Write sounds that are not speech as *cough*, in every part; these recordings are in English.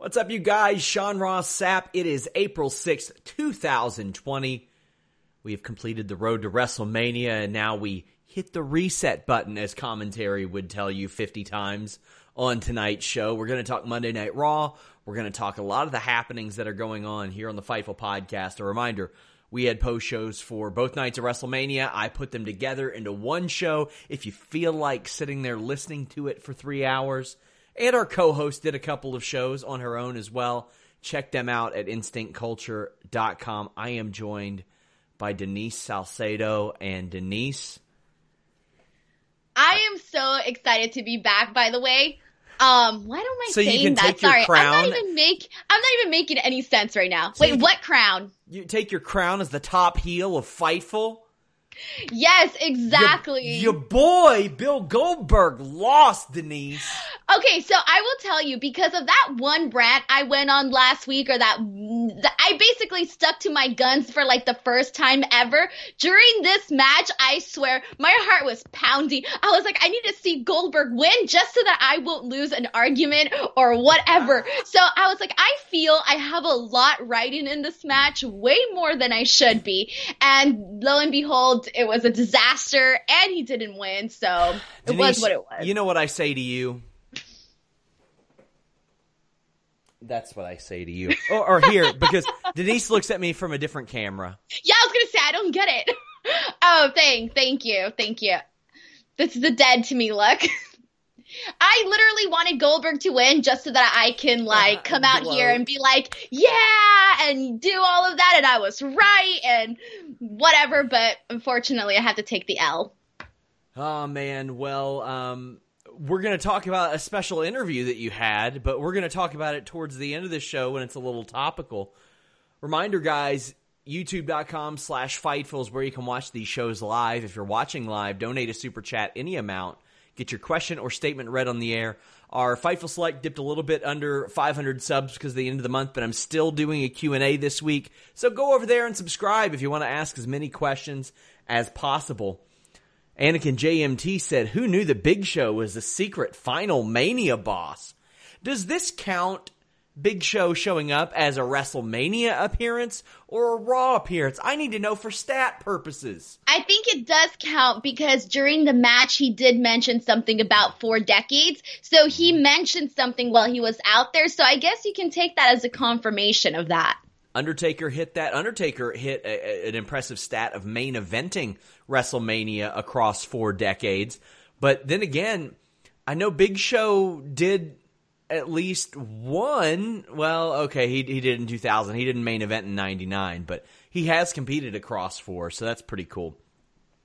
What's up, you guys? Sean Ross Sapp. It is April 6th, 2020. We have completed the road to WrestleMania, and now we hit the reset button, as commentary would tell you 50 times on tonight's show. We're going to talk Monday Night Raw. We're going to talk a lot of the happenings that are going on here on the Fightful podcast. A reminder, we had post shows for both nights of WrestleMania. I put them together into one show. If you feel like sitting there listening to it for three hours, and our co-host did a couple of shows on her own as well. Check them out at instinctculture.com. I am joined by Denise Salcedo and Denise. I am so excited to be back. By the way, um, why don't I So you saying that? Sorry, I'm not even make. I'm not even making any sense right now. So Wait, can- what crown? You take your crown as the top heel of Fightful. Yes, exactly. Your, your boy Bill Goldberg lost, Denise. Okay, so I will tell you because of that one rant I went on last week, or that that I basically stuck to my guns for like the first time ever during this match. I swear, my heart was pounding. I was like, I need to see Goldberg win just so that I won't lose an argument or whatever. So I was like, I feel I have a lot riding in this match, way more than I should be. And lo and behold, it was a disaster, and he didn't win. So it was what it was. You know what I say to you? That's what I say to you. *laughs* or, or here, because Denise looks at me from a different camera. Yeah, I was gonna say I don't get it. *laughs* oh, thank, thank you, thank you. That's the dead to me look. *laughs* I literally wanted Goldberg to win just so that I can like come out here and be like, yeah, and do all of that, and I was right, and whatever. But unfortunately, I had to take the L. Oh man, well, um, we're gonna talk about a special interview that you had, but we're gonna talk about it towards the end of the show when it's a little topical. Reminder, guys, youtube.com slash fightful is where you can watch these shows live. If you're watching live, donate a super chat any amount. Get your question or statement read on the air. Our Fightful Select dipped a little bit under 500 subs because of the end of the month, but I'm still doing a Q&A this week. So go over there and subscribe if you want to ask as many questions as possible. Anakin JMT said, Who knew the Big Show was the secret final Mania boss? Does this count Big Show showing up as a WrestleMania appearance or a Raw appearance? I need to know for stat purposes. I think it does count because during the match he did mention something about four decades. So he mm-hmm. mentioned something while he was out there. So I guess you can take that as a confirmation of that. Undertaker hit that. Undertaker hit a, a- an impressive stat of main eventing WrestleMania across four decades. But then again, I know Big Show did at least one. Well, okay, he he did in 2000. He didn't main event in 99, but he has competed across four, so that's pretty cool.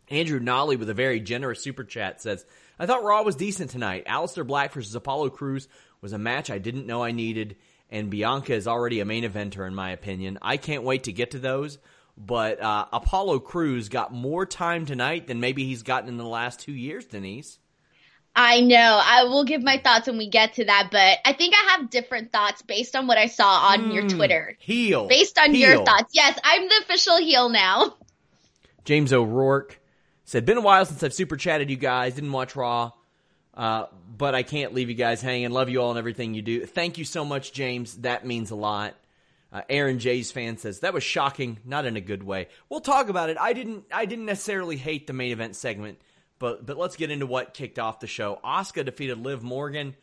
Andrew Nolly with a very generous super chat says, I thought Raw was decent tonight. Aleister Black versus Apollo Crews was a match I didn't know I needed, and Bianca is already a main eventer in my opinion. I can't wait to get to those, but uh, Apollo Crews got more time tonight than maybe he's gotten in the last two years, Denise. I know. I will give my thoughts when we get to that, but I think I have different thoughts based on what I saw on mm, your Twitter. Heel. Based on heel. your thoughts. Yes, I'm the official heel now. James O'Rourke said, Been a while since I've super chatted you guys. Didn't watch Raw, uh, but I can't leave you guys hanging. Love you all and everything you do. Thank you so much, James. That means a lot. Uh, Aaron J's fan says that was shocking, not in a good way. We'll talk about it. I didn't. I didn't necessarily hate the main event segment. But but let's get into what kicked off the show. Asuka defeated Liv Morgan.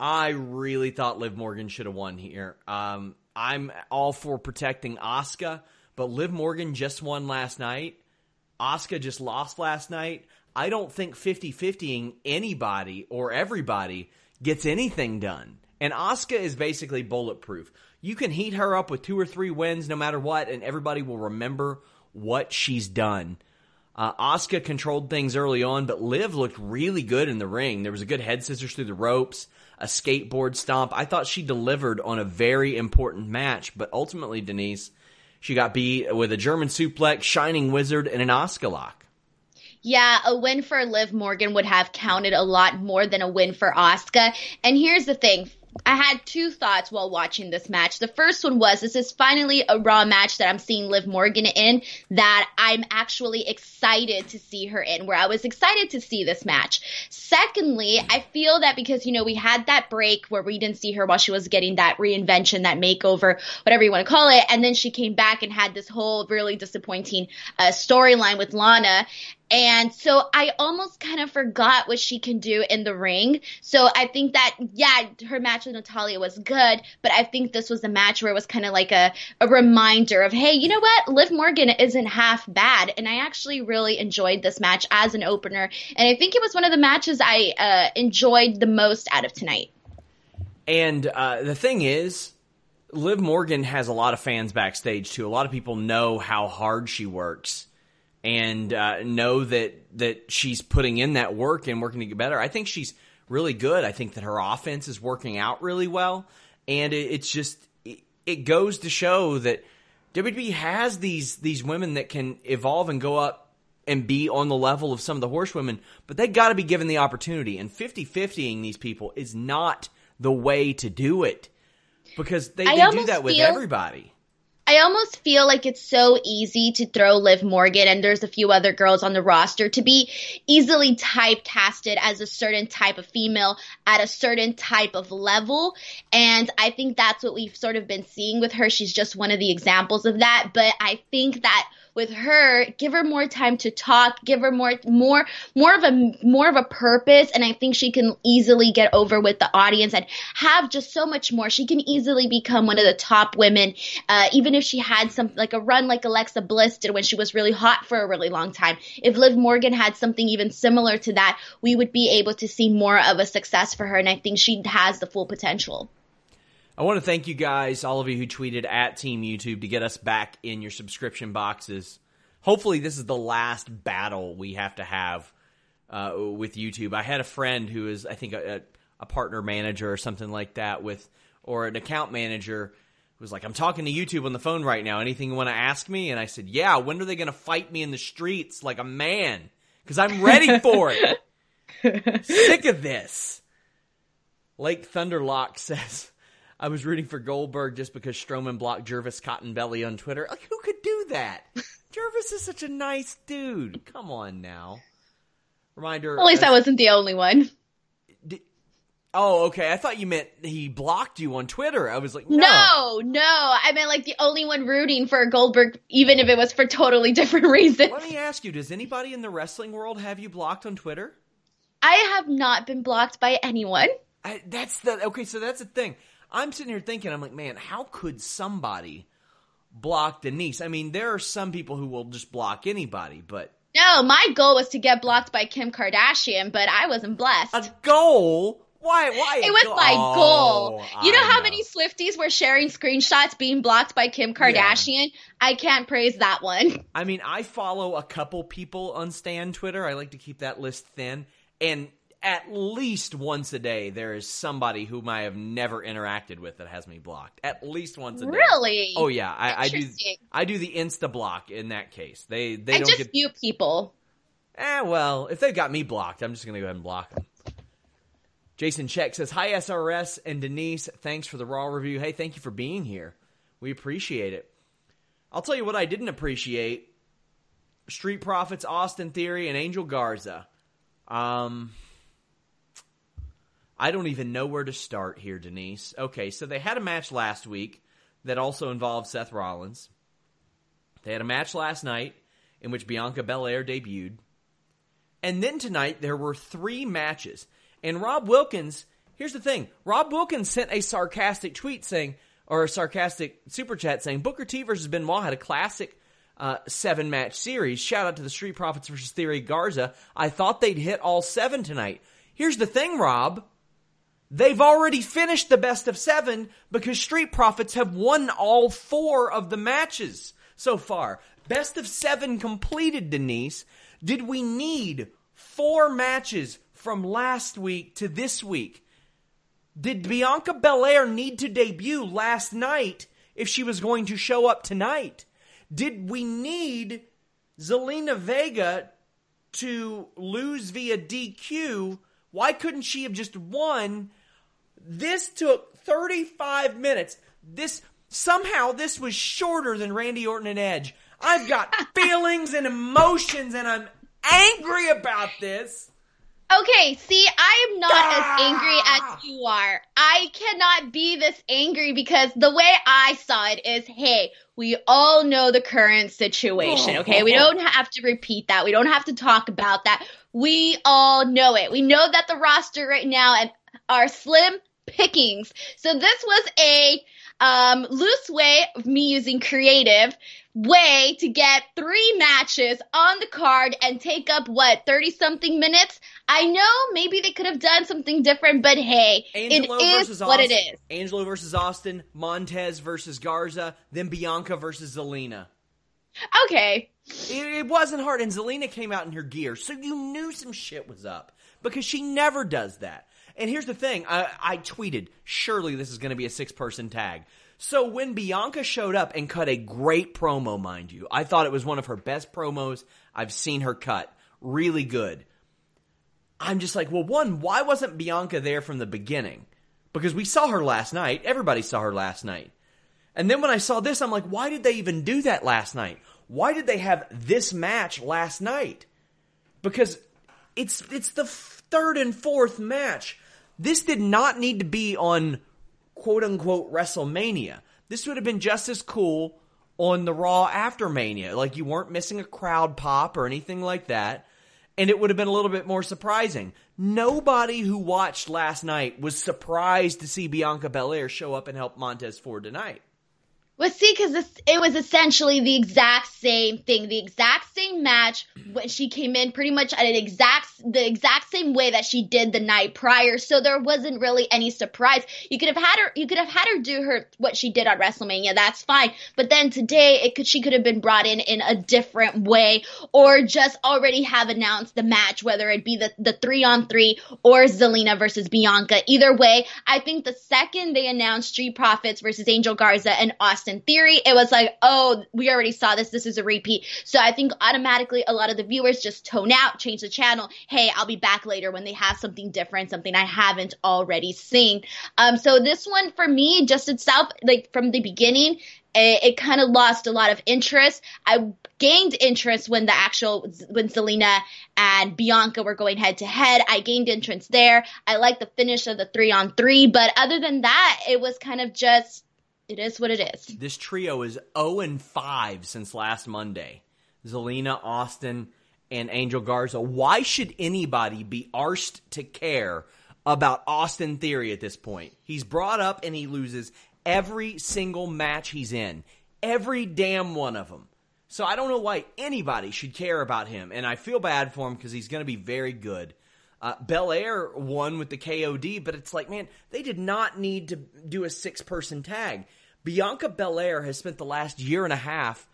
I really thought Liv Morgan should have won here. Um, I'm all for protecting Asuka, but Liv Morgan just won last night. Asuka just lost last night. I don't think 50-50ing anybody or everybody gets anything done. And Asuka is basically bulletproof. You can heat her up with two or three wins no matter what, and everybody will remember what she's done. Uh, Asuka controlled things early on, but Liv looked really good in the ring. There was a good head scissors through the ropes, a skateboard stomp. I thought she delivered on a very important match, but ultimately, Denise, she got beat with a German suplex, Shining Wizard, and an Asuka lock. Yeah, a win for Liv Morgan would have counted a lot more than a win for Asuka. And here's the thing I had two thoughts while watching this match. The first one was this is finally a Raw match that I'm seeing Liv Morgan in that I'm actually excited to see her in, where I was excited to see this match. Secondly, I feel that because, you know, we had that break where we didn't see her while she was getting that reinvention, that makeover, whatever you want to call it, and then she came back and had this whole really disappointing uh, storyline with Lana. And so I almost kind of forgot what she can do in the ring. So I think that, yeah, her match with Natalia was good, but I think this was a match where it was kind of like a, a reminder of, hey, you know what? Liv Morgan isn't half bad. And I actually really enjoyed this match as an opener. And I think it was one of the matches I uh, enjoyed the most out of tonight. And uh, the thing is, Liv Morgan has a lot of fans backstage too. A lot of people know how hard she works and uh, know that that she's putting in that work and working to get better. I think she's really good. I think that her offense is working out really well, and it, it's just it, it goes to show that WWE has these these women that can evolve and go up and be on the level of some of the horsewomen, but they got to be given the opportunity. And 50-50ing these people is not the way to do it because they, they do that with feel- everybody I almost feel like it's so easy to throw Liv Morgan and there's a few other girls on the roster to be easily typecasted as a certain type of female at a certain type of level. And I think that's what we've sort of been seeing with her. She's just one of the examples of that. But I think that with her, give her more time to talk, give her more more more of a more of a purpose, and I think she can easily get over with the audience and have just so much more. She can easily become one of the top women, uh, even if she had some like a run like Alexa Bliss did when she was really hot for a really long time. If Liv Morgan had something even similar to that, we would be able to see more of a success for her, and I think she has the full potential. I want to thank you guys, all of you who tweeted at Team YouTube to get us back in your subscription boxes. Hopefully, this is the last battle we have to have uh, with YouTube. I had a friend who is, I think, a, a, partner manager or something like that with, or an account manager who was like, I'm talking to YouTube on the phone right now. Anything you want to ask me? And I said, Yeah, when are they going to fight me in the streets like a man? Because I'm ready *laughs* for it. Sick of this. Lake Thunderlock says, I was rooting for Goldberg just because Strowman blocked Jervis Cottonbelly on Twitter. Like, who could do that? *laughs* Jervis is such a nice dude. Come on now. Reminder. At least uh, I wasn't the only one. Did, oh, okay. I thought you meant he blocked you on Twitter. I was like, no. no, no. I meant like the only one rooting for Goldberg, even if it was for totally *laughs* different reasons. Let me ask you: Does anybody in the wrestling world have you blocked on Twitter? I have not been blocked by anyone. I, that's the okay. So that's the thing. I'm sitting here thinking, I'm like, man, how could somebody block Denise? I mean, there are some people who will just block anybody, but no, my goal was to get blocked by Kim Kardashian, but I wasn't blessed. A goal? Why? Why? It was go- my oh, goal. Oh, you know I how know. many Swifties were sharing screenshots being blocked by Kim Kardashian? Yeah. I can't praise that one. I mean, I follow a couple people on Stan Twitter. I like to keep that list thin, and at least once a day there is somebody whom I have never interacted with that has me blocked. At least once a day. Really? Oh yeah, I, I do. I do the insta block in that case. They they I don't just get few people. Eh, well, if they've got me blocked, I'm just gonna go ahead and block them. Jason Check says, Hi, SRS and Denise. Thanks for the Raw review. Hey, thank you for being here. We appreciate it. I'll tell you what I didn't appreciate Street Profits, Austin Theory, and Angel Garza. Um, I don't even know where to start here, Denise. Okay, so they had a match last week that also involved Seth Rollins. They had a match last night in which Bianca Belair debuted. And then tonight there were three matches. And Rob Wilkins, here's the thing Rob Wilkins sent a sarcastic tweet saying, or a sarcastic super chat saying, Booker T versus Benoit had a classic uh, seven match series. Shout out to the Street Profits versus Theory Garza. I thought they'd hit all seven tonight. Here's the thing, Rob. They've already finished the best of seven because Street Profits have won all four of the matches so far. Best of seven completed, Denise. Did we need four matches from last week to this week? Did Bianca Belair need to debut last night if she was going to show up tonight? Did we need Zelina Vega to lose via DQ? Why couldn't she have just won? This took 35 minutes. This somehow this was shorter than Randy Orton and Edge. I've got *laughs* feelings and emotions and I'm angry about this. Okay, see, I am not ah! as angry as you are. I cannot be this angry because the way I saw it is hey, we all know the current situation, *laughs* okay? We don't have to repeat that. We don't have to talk about that. We all know it. We know that the roster right now and are slim pickings. So this was a um, loose way of me using creative way to get three matches on the card and take up what 30 something minutes? I know maybe they could have done something different but hey Angelo it is what it is. Angelo versus austin montez versus garza then bianca versus zelina. Okay. It, it wasn't hard and zelina came out in her gear so you knew some shit was up because she never does that and here's the thing I, I tweeted, surely this is going to be a six person tag. So when Bianca showed up and cut a great promo, mind you, I thought it was one of her best promos I've seen her cut. Really good. I'm just like, well, one, why wasn't Bianca there from the beginning? Because we saw her last night. Everybody saw her last night. And then when I saw this, I'm like, why did they even do that last night? Why did they have this match last night? Because it's it's the third and fourth match. This did not need to be on quote unquote WrestleMania. This would have been just as cool on the Raw after Mania. Like you weren't missing a crowd pop or anything like that. And it would have been a little bit more surprising. Nobody who watched last night was surprised to see Bianca Belair show up and help Montez Ford tonight. Well, see, because it was essentially the exact same thing, the exact same match when she came in, pretty much at an exact the exact same way that she did the night prior. So there wasn't really any surprise. You could have had her, you could have had her do her what she did on WrestleMania. That's fine. But then today, it could she could have been brought in in a different way, or just already have announced the match, whether it be the the three on three or Zelina versus Bianca. Either way, I think the second they announced Street Profits versus Angel Garza and Austin in theory, it was like, oh, we already saw this. This is a repeat. So I think automatically a lot of the viewers just tone out, change the channel. Hey, I'll be back later when they have something different, something I haven't already seen. Um, so this one for me, just itself, like from the beginning, it, it kind of lost a lot of interest. I gained interest when the actual when Zelina and Bianca were going head to head. I gained interest there. I like the finish of the three on three, but other than that, it was kind of just it is what it is. This trio is 0 and 5 since last Monday. Zelina, Austin, and Angel Garza. Why should anybody be arsed to care about Austin Theory at this point? He's brought up and he loses every single match he's in. Every damn one of them. So I don't know why anybody should care about him. And I feel bad for him because he's going to be very good. Uh, Belair won with the KOD, but it's like, man, they did not need to do a six person tag. Bianca Belair has spent the last year and a half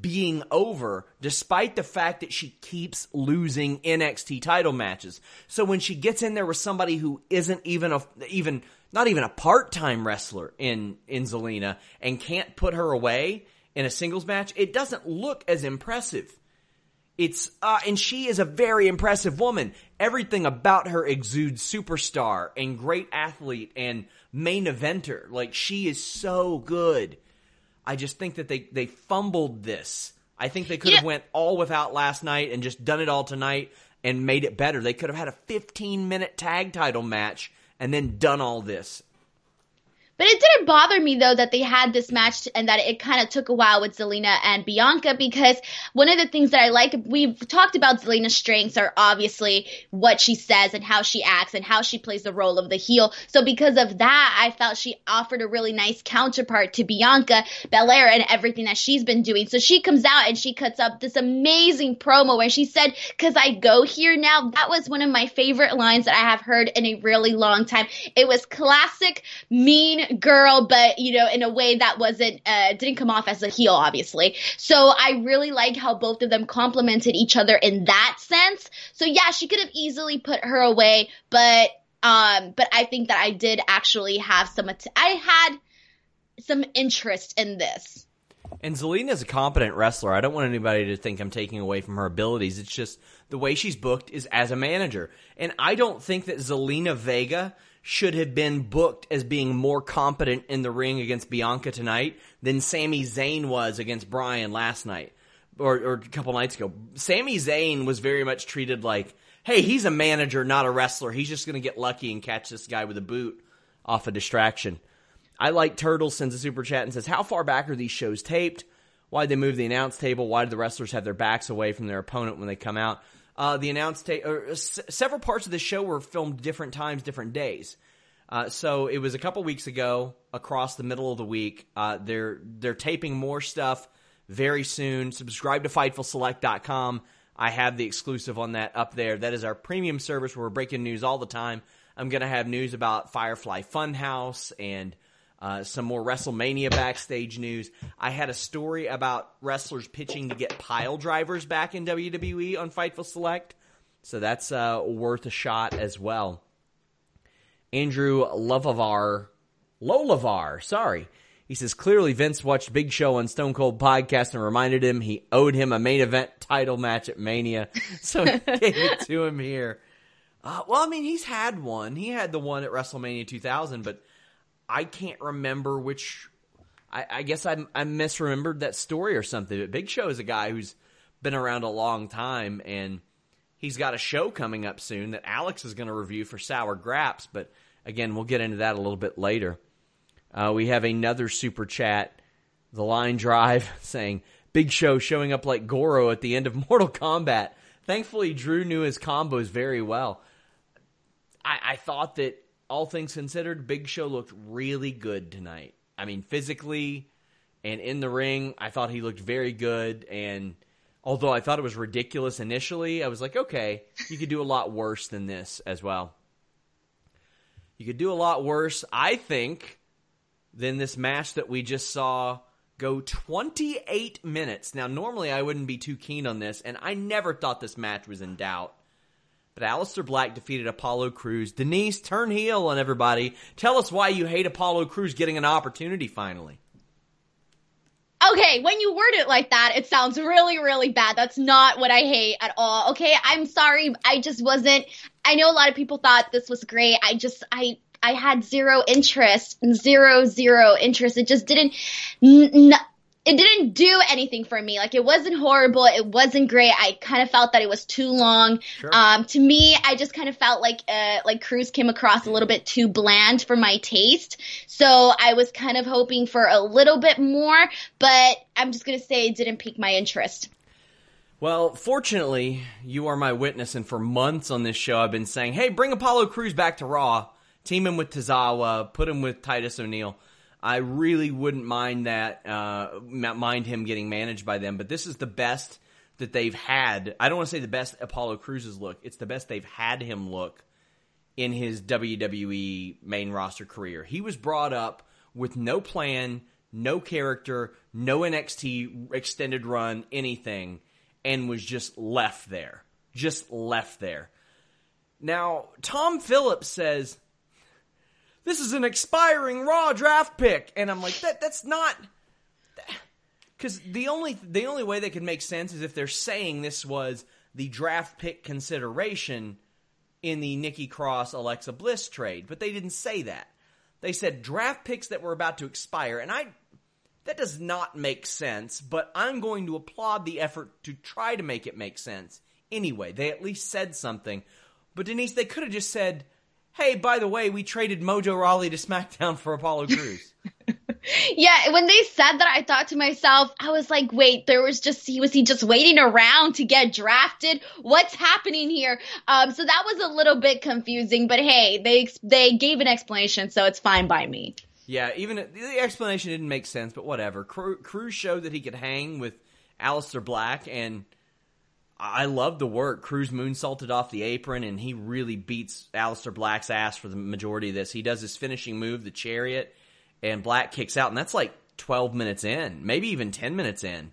being over despite the fact that she keeps losing NXT title matches. So when she gets in there with somebody who isn't even a even not even a part-time wrestler in in Zelina and can't put her away in a singles match, it doesn't look as impressive. It's uh, and she is a very impressive woman. Everything about her exudes superstar and great athlete and main eventer. Like she is so good. I just think that they they fumbled this. I think they could have went all without last night and just done it all tonight and made it better. They could have had a 15 minute tag title match and then done all this. But it didn't bother me though that they had this match and that it kind of took a while with Zelina and Bianca because one of the things that I like, we've talked about Zelina's strengths are obviously what she says and how she acts and how she plays the role of the heel. So because of that, I felt she offered a really nice counterpart to Bianca Belair and everything that she's been doing. So she comes out and she cuts up this amazing promo where she said, cause I go here now. That was one of my favorite lines that I have heard in a really long time. It was classic mean girl, but you know, in a way that wasn't uh, didn't come off as a heel, obviously. So I really like how both of them complemented each other in that sense. So yeah, she could have easily put her away, but um, but I think that I did actually have some. Att- I had some interest in this. And Zelina is a competent wrestler. I don't want anybody to think I'm taking away from her abilities. It's just the way she's booked is as a manager. And I don't think that Zelina Vega should have been booked as being more competent in the ring against Bianca tonight than Sami Zayn was against Bryan last night or, or a couple nights ago. Sami Zayn was very much treated like, hey, he's a manager, not a wrestler. He's just going to get lucky and catch this guy with a boot off a distraction. I like Turtle sends a super chat and says, How far back are these shows taped? Why did they move the announce table? Why did the wrestlers have their backs away from their opponent when they come out? Uh, the announce ta- uh, s- several parts of the show were filmed different times, different days. Uh, so it was a couple weeks ago, across the middle of the week. Uh, they're they're taping more stuff very soon. Subscribe to FightfulSelect.com. I have the exclusive on that up there. That is our premium service where we're breaking news all the time. I'm to have news about Firefly Funhouse and uh, some more WrestleMania backstage news. I had a story about wrestlers pitching to get pile drivers back in WWE on Fightful Select, so that's uh, worth a shot as well. Andrew Lovavar, Lolavar, sorry. He says clearly Vince watched Big Show on Stone Cold podcast and reminded him he owed him a main event title match at Mania, *laughs* so he gave it to him here. Uh, well, I mean, he's had one. He had the one at WrestleMania 2000, but I can't remember which. I, I guess I, I misremembered that story or something. But Big Show is a guy who's been around a long time, and he's got a show coming up soon that Alex is going to review for Sour Graps. But again, we'll get into that a little bit later. Uh, we have another super chat, the line drive, *laughs* saying Big Show showing up like Goro at the end of *laughs* Mortal Kombat. Thankfully, Drew knew his combos very well. I, I thought that all things considered, Big Show looked really good tonight. I mean, physically and in the ring, I thought he looked very good. And although I thought it was ridiculous initially, I was like, okay, you could do a lot worse than this as well. You could do a lot worse, I think, than this match that we just saw go 28 minutes. Now, normally I wouldn't be too keen on this, and I never thought this match was in doubt. But Aleister Black defeated Apollo Crews. Denise, turn heel on everybody. Tell us why you hate Apollo Crews getting an opportunity finally. Okay, when you word it like that, it sounds really, really bad. That's not what I hate at all. Okay, I'm sorry. I just wasn't. I know a lot of people thought this was great. I just, I, I had zero interest, zero, zero interest. It just didn't. N- it didn't do anything for me. Like it wasn't horrible. It wasn't great. I kind of felt that it was too long. Sure. Um, to me, I just kind of felt like uh, like Crews came across a little bit too bland for my taste. So I was kind of hoping for a little bit more, but I'm just gonna say it didn't pique my interest. Well, fortunately, you are my witness, and for months on this show, I've been saying, "Hey, bring Apollo Crews back to Raw, team him with Tozawa, put him with Titus O'Neil." I really wouldn't mind that, uh, mind him getting managed by them. But this is the best that they've had. I don't want to say the best Apollo Crews's look. It's the best they've had him look in his WWE main roster career. He was brought up with no plan, no character, no NXT extended run, anything, and was just left there. Just left there. Now, Tom Phillips says, this is an expiring raw draft pick. And I'm like, that that's not Because the only the only way they could make sense is if they're saying this was the draft pick consideration in the Nikki Cross Alexa Bliss trade, but they didn't say that. They said draft picks that were about to expire, and I that does not make sense, but I'm going to applaud the effort to try to make it make sense. Anyway, they at least said something. But Denise, they could have just said, "Hey, by the way, we traded Mojo Rawley to SmackDown for Apollo Crews." *laughs* yeah, when they said that, I thought to myself, I was like, wait, there was just he was he just waiting around to get drafted? What's happening here? Um, so that was a little bit confusing, but hey, they they gave an explanation, so it's fine by me. Yeah, even the explanation didn't make sense, but whatever. Crews showed that he could hang with Aleister Black, and I love the work. Crews moonsaulted off the apron, and he really beats Aleister Black's ass for the majority of this. He does his finishing move, the chariot, and Black kicks out, and that's like 12 minutes in, maybe even 10 minutes in.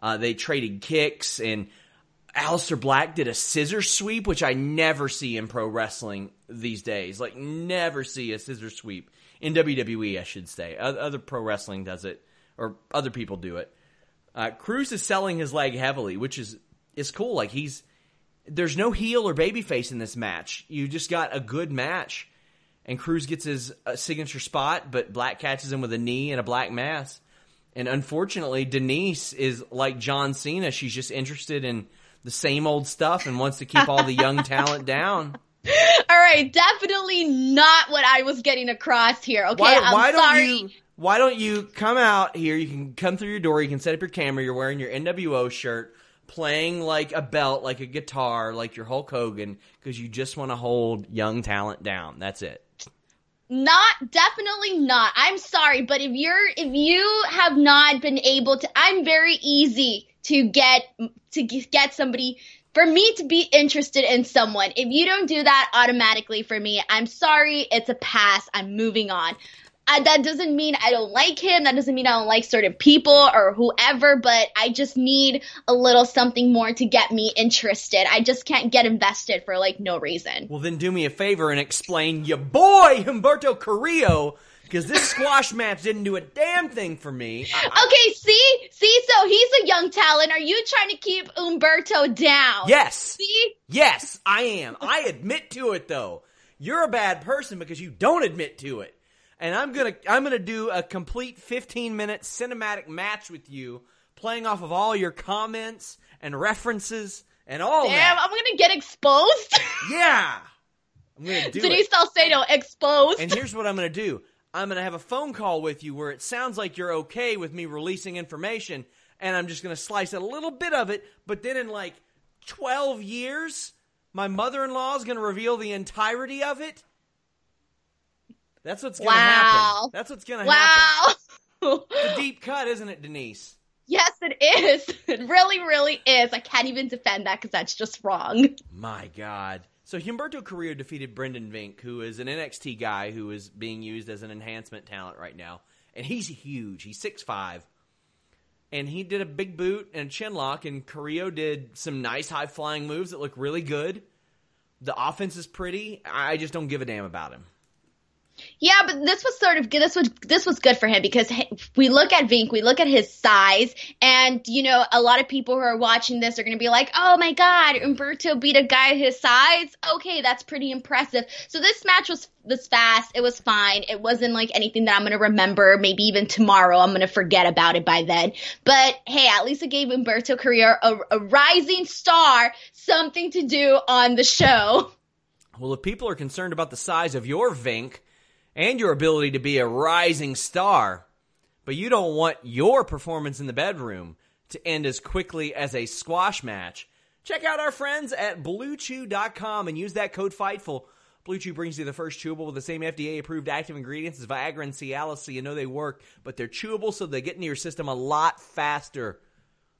Uh, they traded kicks, and Aleister Black did a scissor sweep, which I never see in pro wrestling these days. Like, never see a scissor sweep. In WWE, I should say. Other pro wrestling does it, or other people do it. Uh, Crews is selling his leg heavily, which is is cool. Like he's there's no heel or babyface in this match. You just got a good match and Crews gets his uh, signature spot, but Black catches him with a knee and a black mass. And unfortunately, Denise is like John Cena. She's just interested in the same old stuff and wants to keep all the young *laughs* talent down. All right, definitely not what I was getting across here. Okay, why, I'm why sorry. Don't you, why don't you come out here? You can come through your door. You can set up your camera. You're wearing your NWO shirt, playing like a belt, like a guitar, like your Hulk Hogan, because you just want to hold young talent down. That's it. Not definitely not. I'm sorry, but if you're if you have not been able to I'm very easy to get to get somebody for me to be interested in someone. If you don't do that automatically for me, I'm sorry, it's a pass. I'm moving on. I, that doesn't mean I don't like him. That doesn't mean I don't like certain people or whoever, but I just need a little something more to get me interested. I just can't get invested for like no reason. Well, then do me a favor and explain your boy, Humberto Carrillo, because this squash match didn't do a damn thing for me. I, okay, see, see, so he's a young talent. Are you trying to keep Humberto down? Yes. See? Yes, I am. I admit to it though. You're a bad person because you don't admit to it and I'm gonna I'm gonna do a complete 15 minute cinematic match with you, playing off of all your comments and references and all. Damn, that. I'm gonna get exposed. *laughs* yeah, I'm gonna do Denise Salcedo exposed. And here's what I'm gonna do. I'm gonna have a phone call with you where it sounds like you're okay with me releasing information, and I'm just gonna slice a little bit of it, but then in like 12 years, my mother-in-law is gonna reveal the entirety of it that's what's gonna wow. happen. That's what's gonna wow. happen. Wow. It's a deep cut, isn't it, Denise? Yes, it is. *laughs* It really, really is. I can't even defend that because that's just wrong. My God. So Humberto Carrillo defeated Brendan Vink, who is an NXT guy who is being used as an enhancement talent right now. And he's huge. He's six five, And he did a big boot and a chin lock, and Carrillo did some nice high flying moves that look really good. The offense is pretty. I just don't give a damn about him. Yeah, but this was sort of this was this was good for him because we look at Vink, we look at his size, and you know a lot of people who are watching this are going to be like, "Oh my God, Humberto beat a guy his size." Okay, that's pretty impressive. So this match was was fast. It was fine. It wasn't like anything that I'm going to remember. Maybe even tomorrow I'm going to forget about it by then. But hey, at least it gave Humberto Carrillo a, a rising star something to do on the show. Well, if people are concerned about the size of your Vink and your ability to be a rising star, but you don't want your performance in the bedroom to end as quickly as a squash match. Check out our friends at BlueChew.com and use that code FIGHTFUL. Blue Chew brings you the first chewable with the same FDA approved active ingredients as Viagra and Cialis, so you know they work, but they're chewable so they get into your system a lot faster.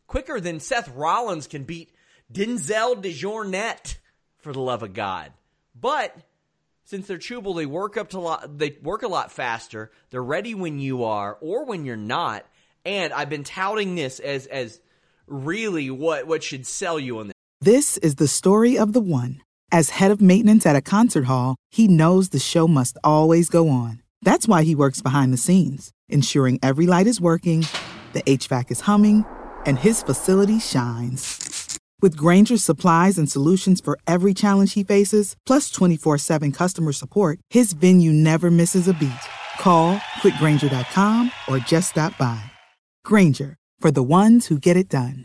Quicker than Seth Rollins can beat Denzel DeJournette, for the love of God. But since they're chewable, they work up to lot. They work a lot faster. They're ready when you are or when you're not. And I've been touting this as as really what what should sell you on this. This is the story of the one. As head of maintenance at a concert hall, he knows the show must always go on. That's why he works behind the scenes, ensuring every light is working the HVAC is humming, and his facility shines. With Grainger's supplies and solutions for every challenge he faces, plus 24 7 customer support, his venue never misses a beat. Call clickgrainger.com or just stop by. Granger, for the ones who get it done.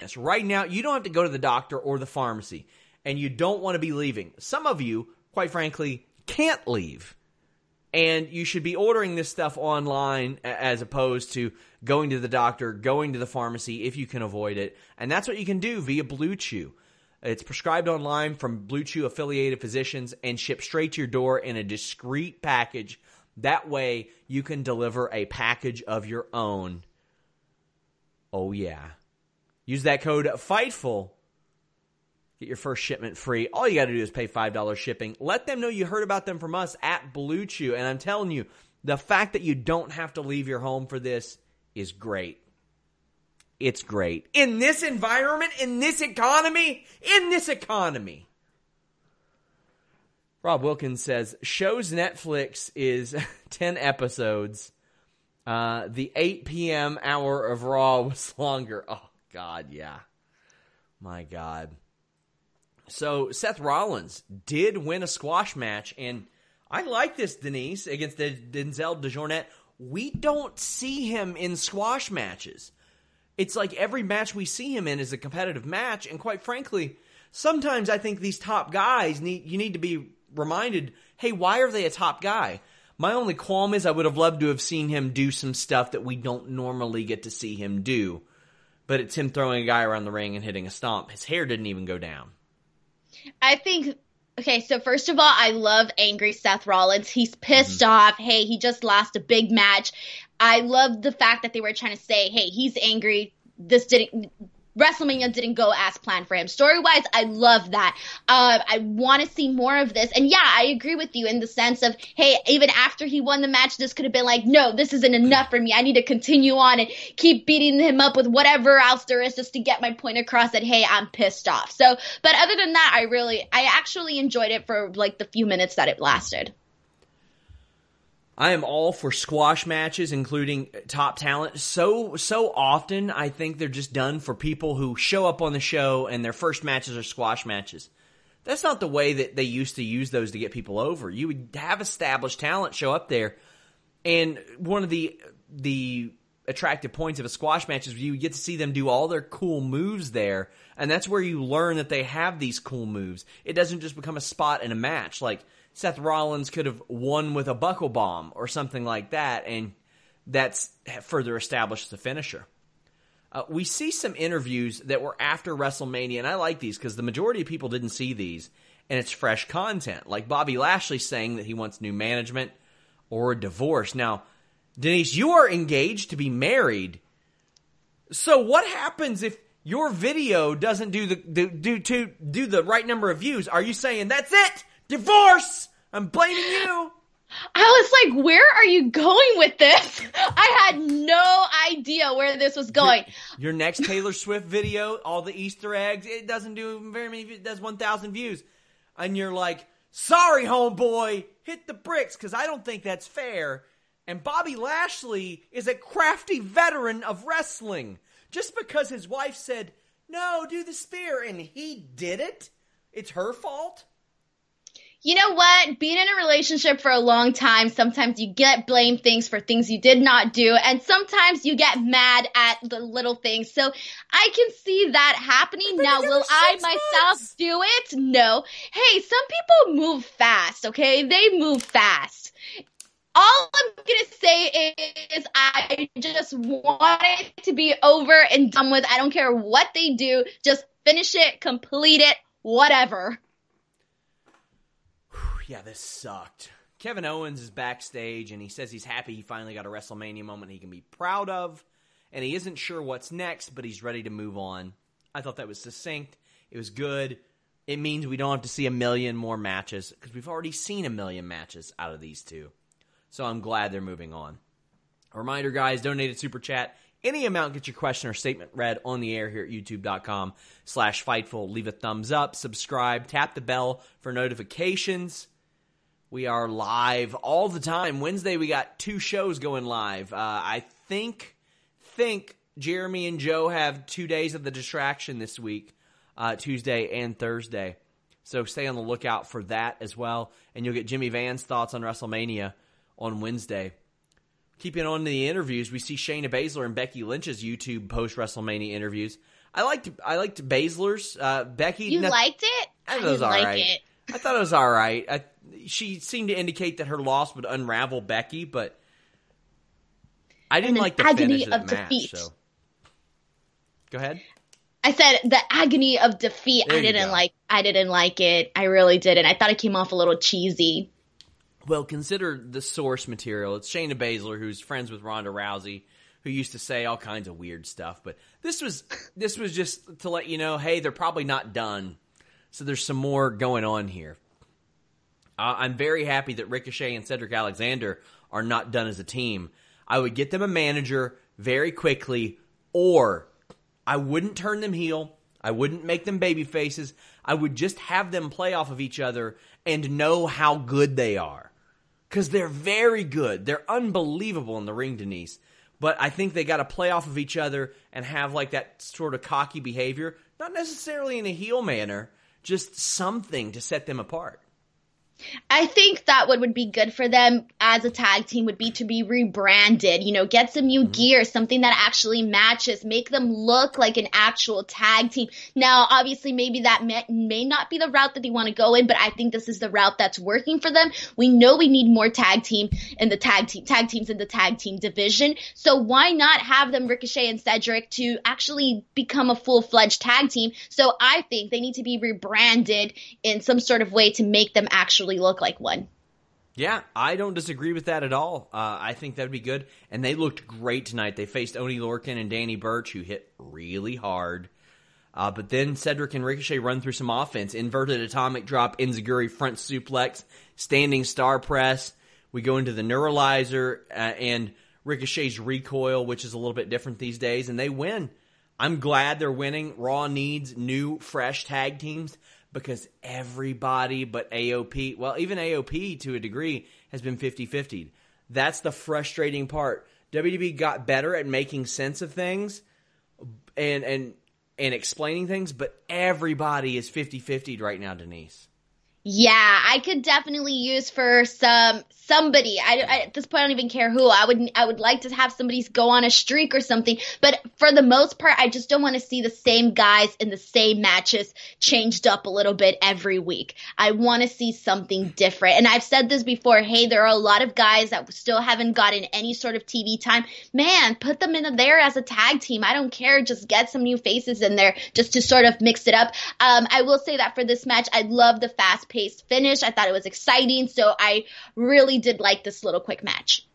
Yes, right now, you don't have to go to the doctor or the pharmacy, and you don't want to be leaving. Some of you, quite frankly, can't leave. And you should be ordering this stuff online as opposed to going to the doctor, going to the pharmacy if you can avoid it. And that's what you can do via Blue Chew. It's prescribed online from Blue Chew affiliated physicians and shipped straight to your door in a discreet package. That way, you can deliver a package of your own. Oh, yeah. Use that code FIGHTFUL Get your first shipment free. All you got to do is pay $5 shipping. Let them know you heard about them from us at Blue Chew. And I'm telling you, the fact that you don't have to leave your home for this is great. It's great. In this environment, in this economy, in this economy. Rob Wilkins says, shows Netflix is *laughs* 10 episodes. Uh, the 8 p.m. hour of Raw was *laughs* longer. Oh, God, yeah. My God. So Seth Rollins did win a squash match, and I like this, Denise, against Denzel DeJournette. We don't see him in squash matches. It's like every match we see him in is a competitive match, and quite frankly, sometimes I think these top guys need you need to be reminded, hey, why are they a top guy? My only qualm is I would have loved to have seen him do some stuff that we don't normally get to see him do. But it's him throwing a guy around the ring and hitting a stomp. His hair didn't even go down. I think Okay, so first of all, I love angry Seth Rollins. He's pissed mm-hmm. off. Hey, he just lost a big match. I love the fact that they were trying to say, hey, he's angry. This didn't WrestleMania didn't go as planned for him. Story wise, I love that. Uh, I want to see more of this. And yeah, I agree with you in the sense of, hey, even after he won the match, this could have been like, no, this isn't enough for me. I need to continue on and keep beating him up with whatever else there is just to get my point across that, hey, I'm pissed off. So, but other than that, I really, I actually enjoyed it for like the few minutes that it lasted. I am all for squash matches, including top talent. So so often, I think they're just done for people who show up on the show and their first matches are squash matches. That's not the way that they used to use those to get people over. You would have established talent show up there, and one of the the attractive points of a squash match is you get to see them do all their cool moves there, and that's where you learn that they have these cool moves. It doesn't just become a spot in a match like Seth Rollins could have won with a buckle bomb or something like that, and that's further established the finisher. Uh, we see some interviews that were after WrestleMania, and I like these because the majority of people didn't see these, and it's fresh content. Like Bobby Lashley saying that he wants new management or a divorce. Now, Denise, you are engaged to be married. So what happens if your video doesn't do the do, do to do the right number of views? Are you saying that's it? Divorce! I'm blaming you! I was like, where are you going with this? I had no idea where this was going. Your, your, next Taylor Swift video, all the Easter eggs, it doesn't do very many, it does 1,000 views. And you're like, sorry, homeboy, hit the bricks, because I don't think that's fair. And Bobby Lashley is a crafty veteran of wrestling. Just because his wife said, no, do the spear, and he did it, it's her fault? You know what? Being in a relationship for a long time, sometimes you get blamed things for things you did not do, and sometimes you get mad at the little things. So I can see that happening. Now, will I myself months. do it? No. Hey, some people move fast, okay? They move fast. All I'm gonna say is I just want it to be over and done with. I don't care what they do. Just finish it, complete it, whatever yeah, this sucked. Kevin Owens is backstage and he says he's happy he finally got a WrestleMania moment he can be proud of. And he isn't sure what's next, but he's ready to move on. I thought that was succinct. It was good. It means we don't have to see a million more matches because we've already seen a million matches out of these two. So I'm glad they're moving on. A reminder, guys, donated super chat. Any amount, get your question or statement read on the air here at youtube.com slash fightful. Leave a thumbs up, subscribe, tap the bell for notifications. We are live all the time. Wednesday we got two shows going live. Uh, I think think Jeremy and Joe have two days of the distraction this week, uh, Tuesday and Thursday. So stay on the lookout for that as well, and you'll get Jimmy Van's thoughts on WrestleMania on Wednesday. Keeping on to the interviews, we see Shayna Baszler and Becky Lynch's YouTube post WrestleMania interviews. I liked I liked Baszler's. Uh, Becky, you not, liked it? I was all like right. It. I thought it was all right. I, she seemed to indicate that her loss would unravel Becky, but I didn't like the finish of, of the match. Defeat. So. Go ahead. I said the agony of defeat. There I didn't like. I didn't like it. I really didn't. I thought it came off a little cheesy. Well, consider the source material. It's Shayna Baszler, who's friends with Ronda Rousey, who used to say all kinds of weird stuff. But this was this was just to let you know, hey, they're probably not done. So there's some more going on here. Uh, I'm very happy that Ricochet and Cedric Alexander are not done as a team. I would get them a manager very quickly, or I wouldn't turn them heel. I wouldn't make them baby faces. I would just have them play off of each other and know how good they are because they're very good. They're unbelievable in the ring, Denise. But I think they got to play off of each other and have like that sort of cocky behavior, not necessarily in a heel manner, just something to set them apart. I think that what would be good for them as a tag team would be to be rebranded, you know, get some new mm-hmm. gear, something that actually matches, make them look like an actual tag team. Now, obviously, maybe that may, may not be the route that they want to go in, but I think this is the route that's working for them. We know we need more tag team in the tag team, tag teams in the tag team division. So why not have them Ricochet and Cedric to actually become a full fledged tag team? So I think they need to be rebranded in some sort of way to make them actually actually look like one. Yeah, I don't disagree with that at all. Uh, I think that'd be good. And they looked great tonight. They faced Oney Lorcan and Danny Burch, who hit really hard. Uh, but then Cedric and Ricochet run through some offense. Inverted atomic drop, Enzuigiri front suplex, standing star press. We go into the neuralizer uh, and Ricochet's recoil, which is a little bit different these days, and they win. I'm glad they're winning. Raw needs new, fresh tag teams because everybody but AOP, well, even AOP to a degree, has been 50 50. That's the frustrating part. WDB got better at making sense of things and and and explaining things, but everybody is 50 50 right now, Denise. Yeah, I could definitely use for some somebody. I, I, at this point I don't even care who. I would I would like to have somebody go on a streak or something. But for the most part, I just don't want to see the same guys in the same matches changed up a little bit every week. I want to see something different. And I've said this before. Hey, there are a lot of guys that still haven't gotten any sort of TV time. Man, put them in there as a tag team. I don't care. Just get some new faces in there just to sort of mix it up. Um, I will say that for this match, I love the fast paced finish. I thought it was exciting. So I really did like this little quick match.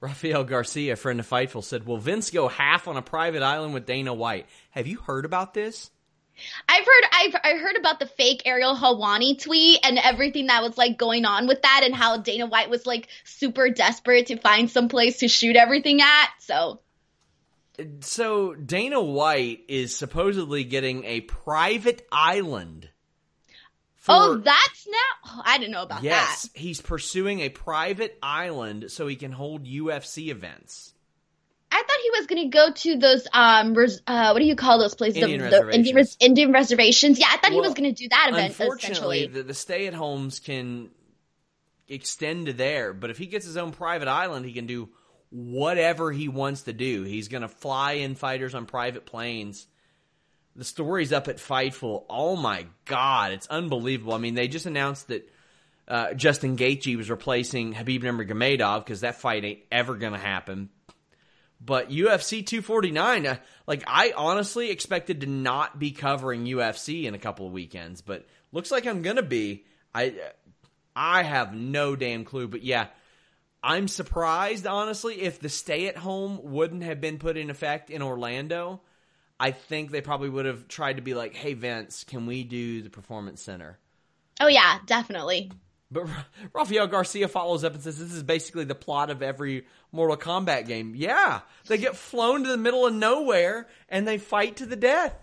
Rafael Garcia, friend of Fightful, said, Will Vince go half on a private island with Dana White? Have you heard about this? I've heard I've I heard about the fake Ariel Helwani tweet and everything that was like going on with that and how Dana White was like super desperate to find some place to shoot everything at. So So Dana White is supposedly getting a private island oh, that's now. Oh, I didn't know about yes, that. Yes, he's pursuing a private island so he can hold UFC events. I thought he was going to go to those um res, uh, what do you call those places? Indian, the, reservations. Indian, res, Indian, reservations. Yeah, I thought well, he was going to do that event. Unfortunately, the, the stay at homes can extend to there, but if he gets his own private island, he can do whatever he wants to do. He's going to fly in fighters on private planes the story's up at Fightful. Oh my god, it's unbelievable. I mean, they just announced that uh, Justin Gaethje was replacing Khabib Nurmagomedov because that fight ain't ever gonna happen. But UFC 249, uh, like I honestly expected to not be covering UFC in a couple of weekends, but looks like I'm gonna be. I I have no damn clue, but yeah. I'm surprised, honestly, if the stay at home wouldn't have been put in effect in Orlando I think they probably would have tried to be like, "Hey Vince, can we do the performance center?" Oh yeah, definitely. But Rafael Garcia follows up and says, "This is basically the plot of every Mortal Kombat game." Yeah, they get flown to the middle of nowhere and they fight to the death.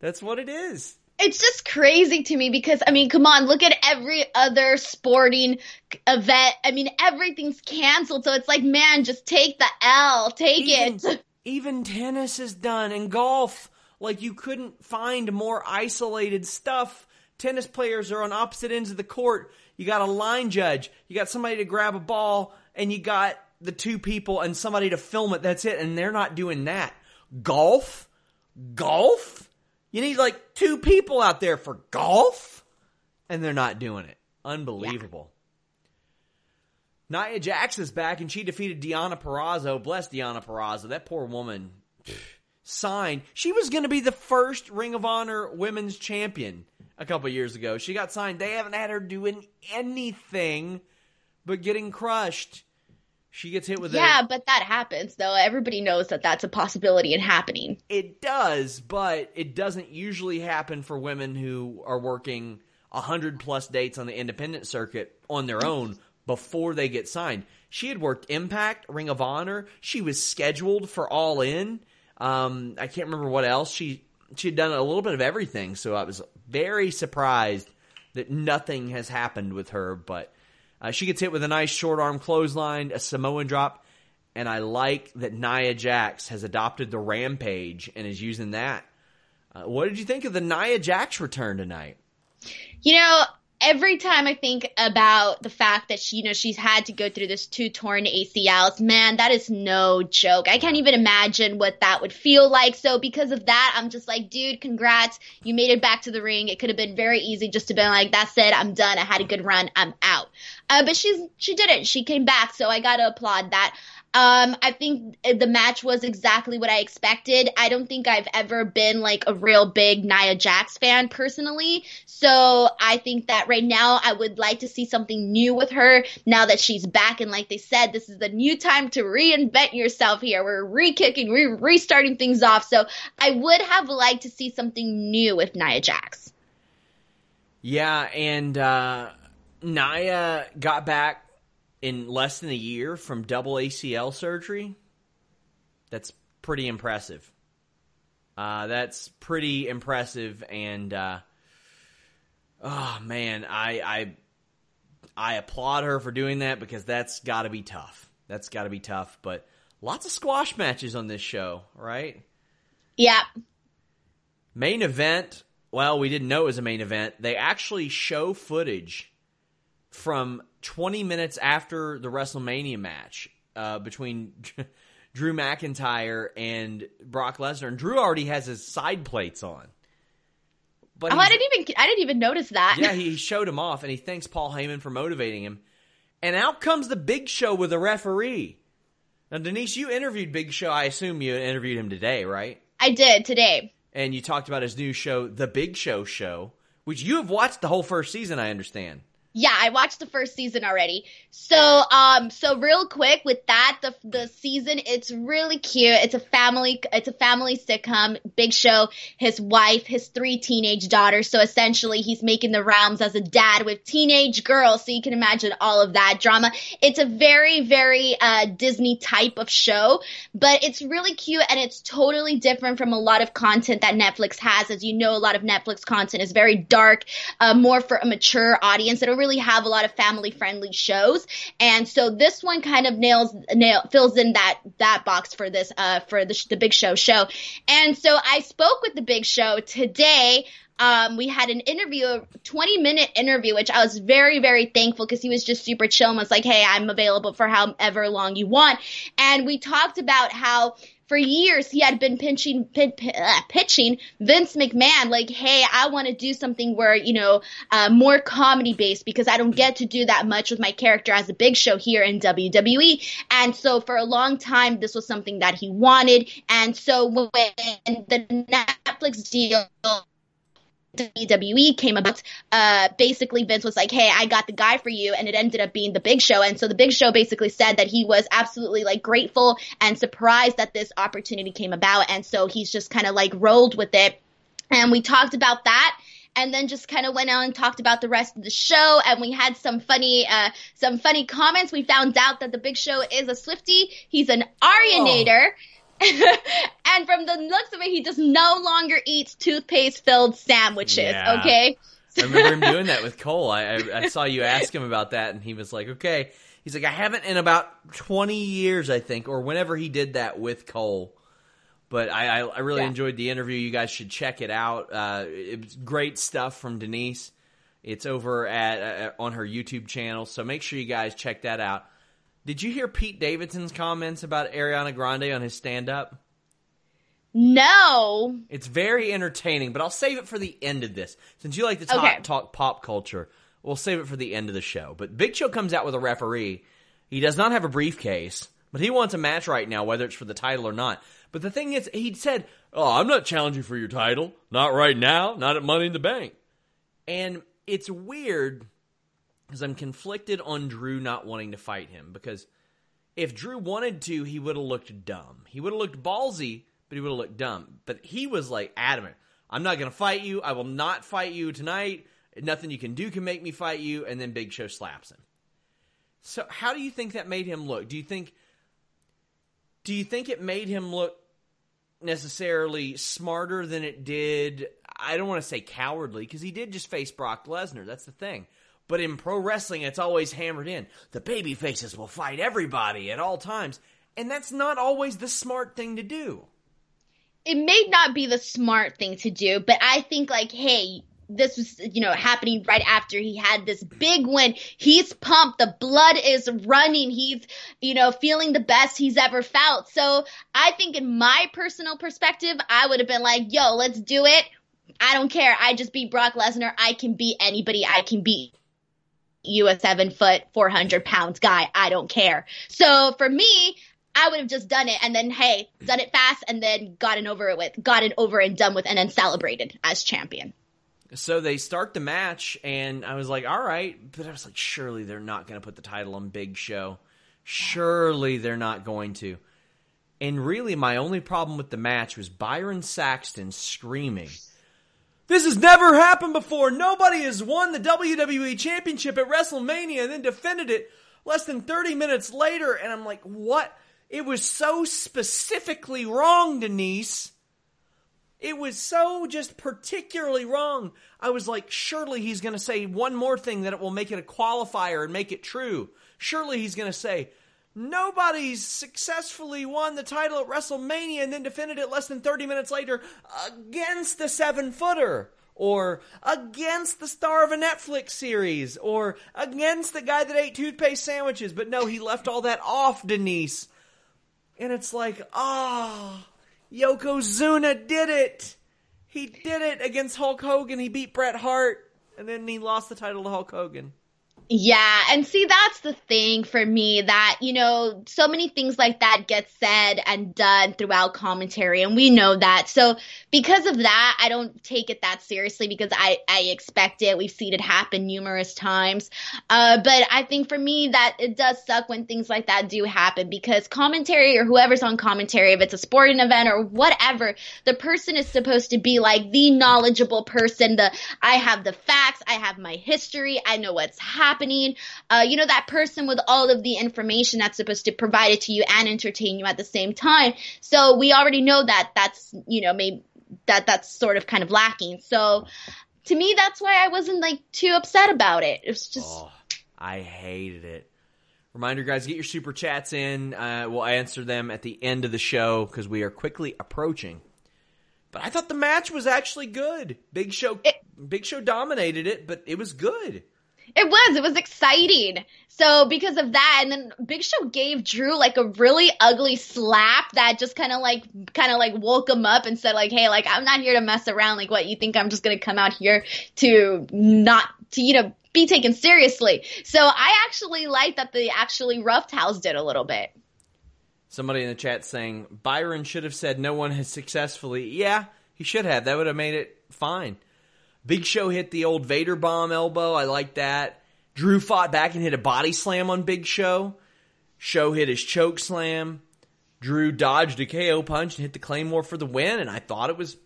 That's what it is. it's just crazy to me because I mean, come on, look at every other sporting event. I mean, everything's canceled, so it's like, man, just take the L, take even, it. *laughs* Even tennis is done and golf. Like you couldn't find more isolated stuff. Tennis players are on opposite ends of the court. You got a line judge. You got somebody to grab a ball, and you got the two people and somebody to film it. That's it. And they're not doing that. Golf, golf you need like two people out there for golf, and they're not doing it. Unbelievable. Yeah. Nia Jax is back, and she defeated Deonna Purrazzo. Bless Deonna Purrazzo. That poor woman signed. She was going to be the first Ring of Honor women's champion a couple years ago. She got signed. They haven't had her doing anything but getting crushed. She gets hit with yeah, a, but that happens though. Everybody knows that that's a possibility and happening. It does, but it doesn't usually happen for women who are working a hundred plus dates on the independent circuit on their own before they get signed. She had worked Impact, Ring of Honor. She was scheduled for All In. Um, I can't remember what else she she had done a little bit of everything. So I was very surprised that nothing has happened with her, but uh, she gets hit with a nice short arm clothesline, a Samoan drop, and I like that Nia Jax has adopted the Rampage and is using that. Uh, what did you think of the Nia Jax return tonight? You know, every time I think about the fact that she, you know, she's had to go through this two torn ACLs, man, that is no joke. I can't even imagine what that would feel like. So because of that, I'm just like, dude, congrats. You made it back to the ring. It could have been very easy just to be like, that's it. I'm done. I had a good run. I'm out. Uh, but she's, she didn't. She came back. So I gotta applaud that. Um, I think the match was exactly what I expected. I don't think I've ever been like a real big Nia Jax fan personally. So I think that right now I would like to see something new with her now that she's back. And like they said, this is the new time to reinvent yourself here. We're re-kicking, we're restarting things off. So I would have liked to see something new with Nia Jax. Yeah, and uh, Nia got back in less than a year from double ACL surgery, that's pretty impressive. Uh, that's pretty impressive, and uh, oh man, I, I I applaud her for doing that because that's got to be tough. That's got to be tough. But lots of squash matches on this show, right? Yeah. Main event. Well, we didn't know it was a main event. They actually show footage from 20 minutes after the WrestleMania match uh, between *laughs* Drew McIntyre and Brock Lesnar, and Drew already has his side plates on. But oh, I didn't even I didn't even notice that. Yeah, he *laughs* showed him off, and he thanks Paul Heyman for motivating him. And out comes the Big Show with a referee. Now, Denise, you interviewed Big Show. I assume you interviewed him today, right? I did today. And you talked about his new show, The Big Show Show, which you have watched the whole first season, I understand. Yeah, I watched the first season already. So, um, so real quick with that, the the season it's really cute. It's a family, it's a family sitcom. Big Show, his wife, his three teenage daughters. So essentially, he's making the rounds as a dad with teenage girls. So you can imagine all of that drama. It's a very, very uh, Disney type of show, but it's really cute and it's totally different from a lot of content that Netflix has. As you know, a lot of Netflix content is very dark, uh, more for a mature audience. It really have a lot of family friendly shows. And so this one kind of nails, nail, fills in that, that box for this, uh, for the, the Big Show show. And so I spoke with the Big Show today um, we had an interview, a 20 minute interview, which I was very, very thankful because he was just super chill and was like, Hey, I'm available for however long you want. And we talked about how for years he had been pinching, uh, pitching Vince McMahon, like, hey, I want to do something where, you know, uh, more comedy based because I don't get to do that much with my character as a big show here in WWE. And so for a long time, this was something that he wanted. And so when the Netflix deal WWE came about, uh, basically Vince was like, Hey, I got the guy for you. And it ended up being the big show. And so the big show basically said that he was absolutely like grateful and surprised that this opportunity came about. And so he's just kind of like rolled with it. And we talked about that and then just kind of went on and talked about the rest of the show and we had some funny uh some funny comments we found out that the big show is a swifty he's an arianator oh *laughs* and from the looks of it, he just no longer eats toothpaste filled sandwiches. Yeah. Okay. I remember him doing that with Cole. I, I, I saw you ask him about that, and he was like, "Okay." He's like, "I haven't in about twenty years, I think, or whenever he did that with Cole." But I, I, I really Yeah. enjoyed the interview. You guys should check it out. Uh, it was great stuff from Denise. It's over at uh, on her YouTube channel, so make sure you guys check that out. Did you hear Pete Davidson's comments about Ariana Grande on his stand up? No. It's very entertaining, but I'll save it for the end of this. Since you like to talk, Okay. talk pop culture, we'll save it for the end of the show. But Big Show comes out with a referee. He does not have a briefcase, but he wants a match right now, whether it's for the title or not. But the thing is, he said, Oh, I'm not challenging for your title. Not right now. Not at Money in the Bank. And it's weird because I'm conflicted on Drew not wanting to fight him because if Drew wanted to, he would have looked dumb. He would have looked ballsy, but he would have looked dumb. But he was like adamant. I'm not going to fight you. I will not fight you tonight. Nothing you can do can make me fight you. And then Big Show slaps him. So how do you think that made him look? Do you think do you think it made him look necessarily smarter than it did? I don't want to say cowardly because he did just face Brock Lesnar. That's the thing. But in pro wrestling, it's always hammered in. The baby faces will fight everybody at all times. And that's not always the smart thing to do. it may not be the smart thing to do, but I think like, hey, this was, you know, happening right after he had this big win. He's pumped. The blood is running. He's, you know, feeling the best he's ever felt. So I think in my personal perspective, I would have been like, yo, let's do it. I don't care. I just beat Brock Lesnar. I can beat anybody. I can beat you a seven foot, 400 pounds guy. I don't care. So for me, I would have just done it and then, hey, done it fast and then gotten over it with, gotten over and done with and then celebrated as champion. So they start the match, and I was like, all right. But I was like, surely they're not going to put the title on Big Show. Surely they're not going to. And really, my only problem with the match was Byron Saxton screaming, This has never happened before. Nobody has won the WWE Championship at WrestleMania and then defended it less than 30 minutes later. And I'm like, what? It was so specifically wrong, Denise. It was so just particularly wrong. I was like, surely he's going to say one more thing that it will make it a qualifier and make it true. Surely he's going to say, nobody's successfully won the title at WrestleMania and then defended it less than 30 minutes later against the seven footer. Or against the star of a Netflix series, or against the guy that ate toothpaste sandwiches. But no, he left all that off, Denise. And it's like, ah, Yokozuna did it. He did it against Hulk Hogan. He beat Bret Hart, and then he lost the title to Hulk Hogan. Yeah, and see that's the thing for me that you know so many things like that get said and done throughout commentary and we know that. So because of that, I don't take it that seriously because I I expect it. We've seen it happen numerous times. Uh but I think for me that it does suck when things like that do happen because commentary or whoever's on commentary if it's a sporting event or whatever, the person is supposed to be like the knowledgeable person, the I have the facts, I have my history, I know what's happening. Uh, you know, that person with all of the information that's supposed to provide it to you and entertain you at the same time. So we already know that that's, you know, maybe that that's sort of kind of lacking. So to me, that's why I wasn't like too upset about it. It was just, Oh, I hated it. Reminder, guys, get your super chats in. Uh, we'll answer them at the end of the show because we are quickly approaching. But I thought the match was actually good. Big Show, It- Big Show dominated it, but it was good. It was. It was exciting. So because of that, and then Big Show gave Drew like a really ugly slap that just kind of like, kind of like woke him up and said like, "Hey, like I'm not here to mess around. Like, what you think I'm just gonna come out here to not to you know be taken seriously?" So I actually like that they actually roughhoused it a little bit. Somebody in the chat saying Byron should have said no one has successfully. Yeah, he should have. That would have made it fine. Big Show hit the old Vader bomb elbow. I like that. Drew fought back and hit a body slam on Big Show. Show hit his choke slam. Drew dodged a KO punch and hit the Claymore for the win. And I thought it was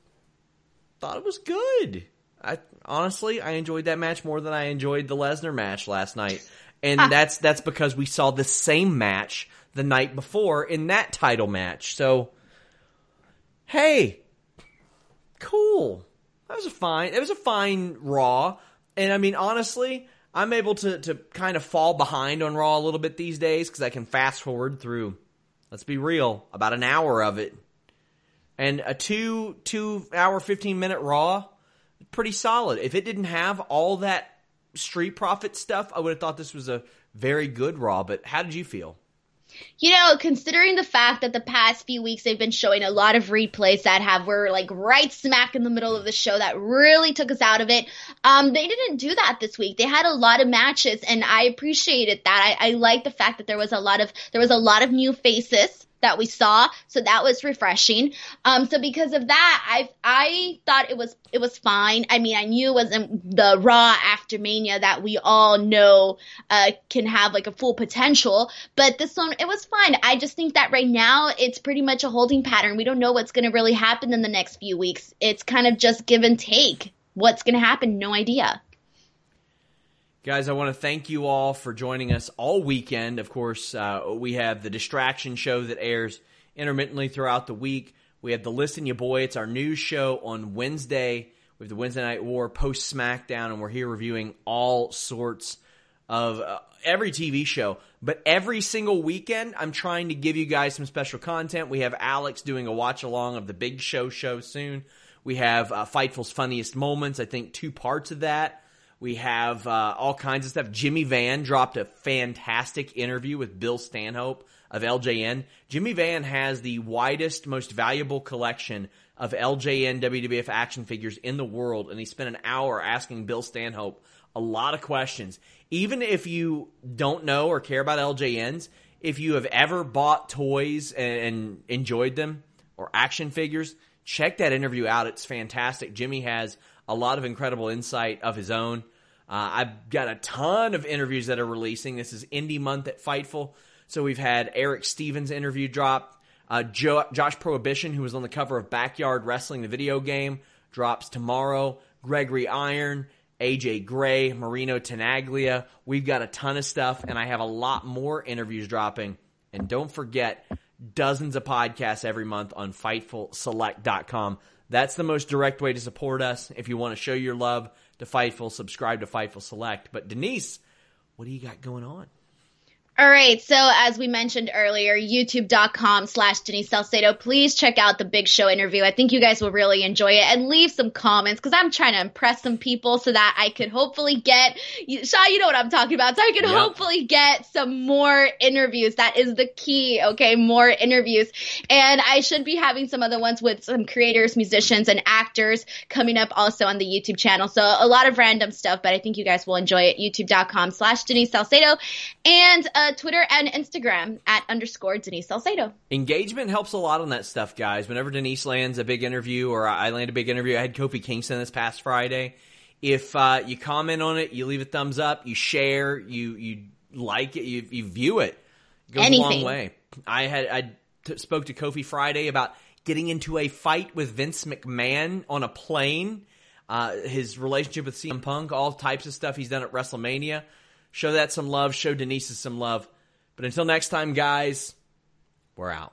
thought it was good. I honestly I enjoyed that match more than I enjoyed the Lesnar match last night. And ah. that's that's because we saw the same match the night before in that title match. So hey, cool. That was a fine. It was a fine Raw, and I mean honestly, I'm able to to kind of fall behind on Raw a little bit these days because I can fast forward through. Let's be real, about an hour of it, and a two two hour fifteen minute Raw, pretty solid. If it didn't have all that Street Profit stuff, I would have thought this was a very good Raw. But how did you feel? You know, considering the fact that the past few weeks they've been showing a lot of replays that have were like right smack in the middle of the show that really took us out of it. Um, they didn't do that this week. They had a lot of matches, and I appreciated that. I, I like the fact that there was a lot of there was a lot of new faces that we saw. So that was refreshing. Um, so because of that, I I thought it was it was fine. I mean, I knew it wasn't the Raw after Mania that we all know uh, can have like a full potential, but this one it was fine. I just think that right now it's pretty much a holding pattern. We don't know what's going to really happen in the next few weeks. It's kind of just give and take. What's going to happen? No idea. Guys, I want to thank you all for joining us all weekend. Of course, uh, we have the Distraction Show that airs intermittently throughout the week. We have the Listen You Boy. It's our news show on Wednesday. We have the Wednesday Night War post SmackDown, and we're here reviewing all sorts of uh, every TV show. But every single weekend, I'm trying to give you guys some special content. We have Alex doing a watch along of the Big Show show soon. We have uh, Fightful's Funniest Moments, I think two parts of that. We have uh, all kinds of stuff. Jimmy Van dropped a fantastic interview with Bill Stanhope of LJN. Jimmy Van has the widest, most valuable collection of LJN WWF action figures in the world, and he spent an hour asking Bill Stanhope a lot of questions. Even if you don't know or care about LJNs, if you have ever bought toys and, and enjoyed them or action figures, check that interview out. It's fantastic. Jimmy has a lot of incredible insight of his own. Uh, I've got a ton of interviews that are releasing. This is Indie Month at Fightful. So we've had Eric Stevens interview drop. Uh, jo- Josh Prohibition, who was on the cover of Backyard Wrestling, the video game, drops tomorrow. Gregory Iron, AJ Gray, Marino Tenaglia. We've got a ton of stuff, and I have a lot more interviews dropping. And don't forget, dozens of podcasts every month on FightfulSelect.com. That's the most direct way to support us. If you want to show your love to Fightful, subscribe to Fightful Select. But Denise, what do you got going on? All right. So as we mentioned earlier, youtube.com slash Denise Salcedo. Please check out the big show interview. I think you guys will really enjoy it and leave some comments because I'm trying to impress some people so that I could hopefully get, Shaw, you know what I'm talking about. So I can yep. hopefully get some more interviews. That is the key. Okay. More interviews. And I should be having some other ones with some creators, musicians, and actors coming up also on the YouTube channel. So a lot of random stuff, but I think you guys will enjoy it. YouTube.com slash Denise Salcedo. And, uh, Twitter and Instagram at underscore Denise Salcedo. Engagement helps a lot on that stuff, guys. Whenever Denise lands a big interview or I land a big interview, I had Kofi Kingston this past Friday. If uh, you comment on it, you leave a thumbs up, you share, you you like it, you, you view it, it goes Anything. a long way. I had I t- spoke to Kofi Friday about getting into a fight with Vince McMahon on a plane. Uh, his relationship with CM Punk, all types of stuff he's done at WrestleMania. Show that some love. Show Denise some love. But until next time, guys, we're out.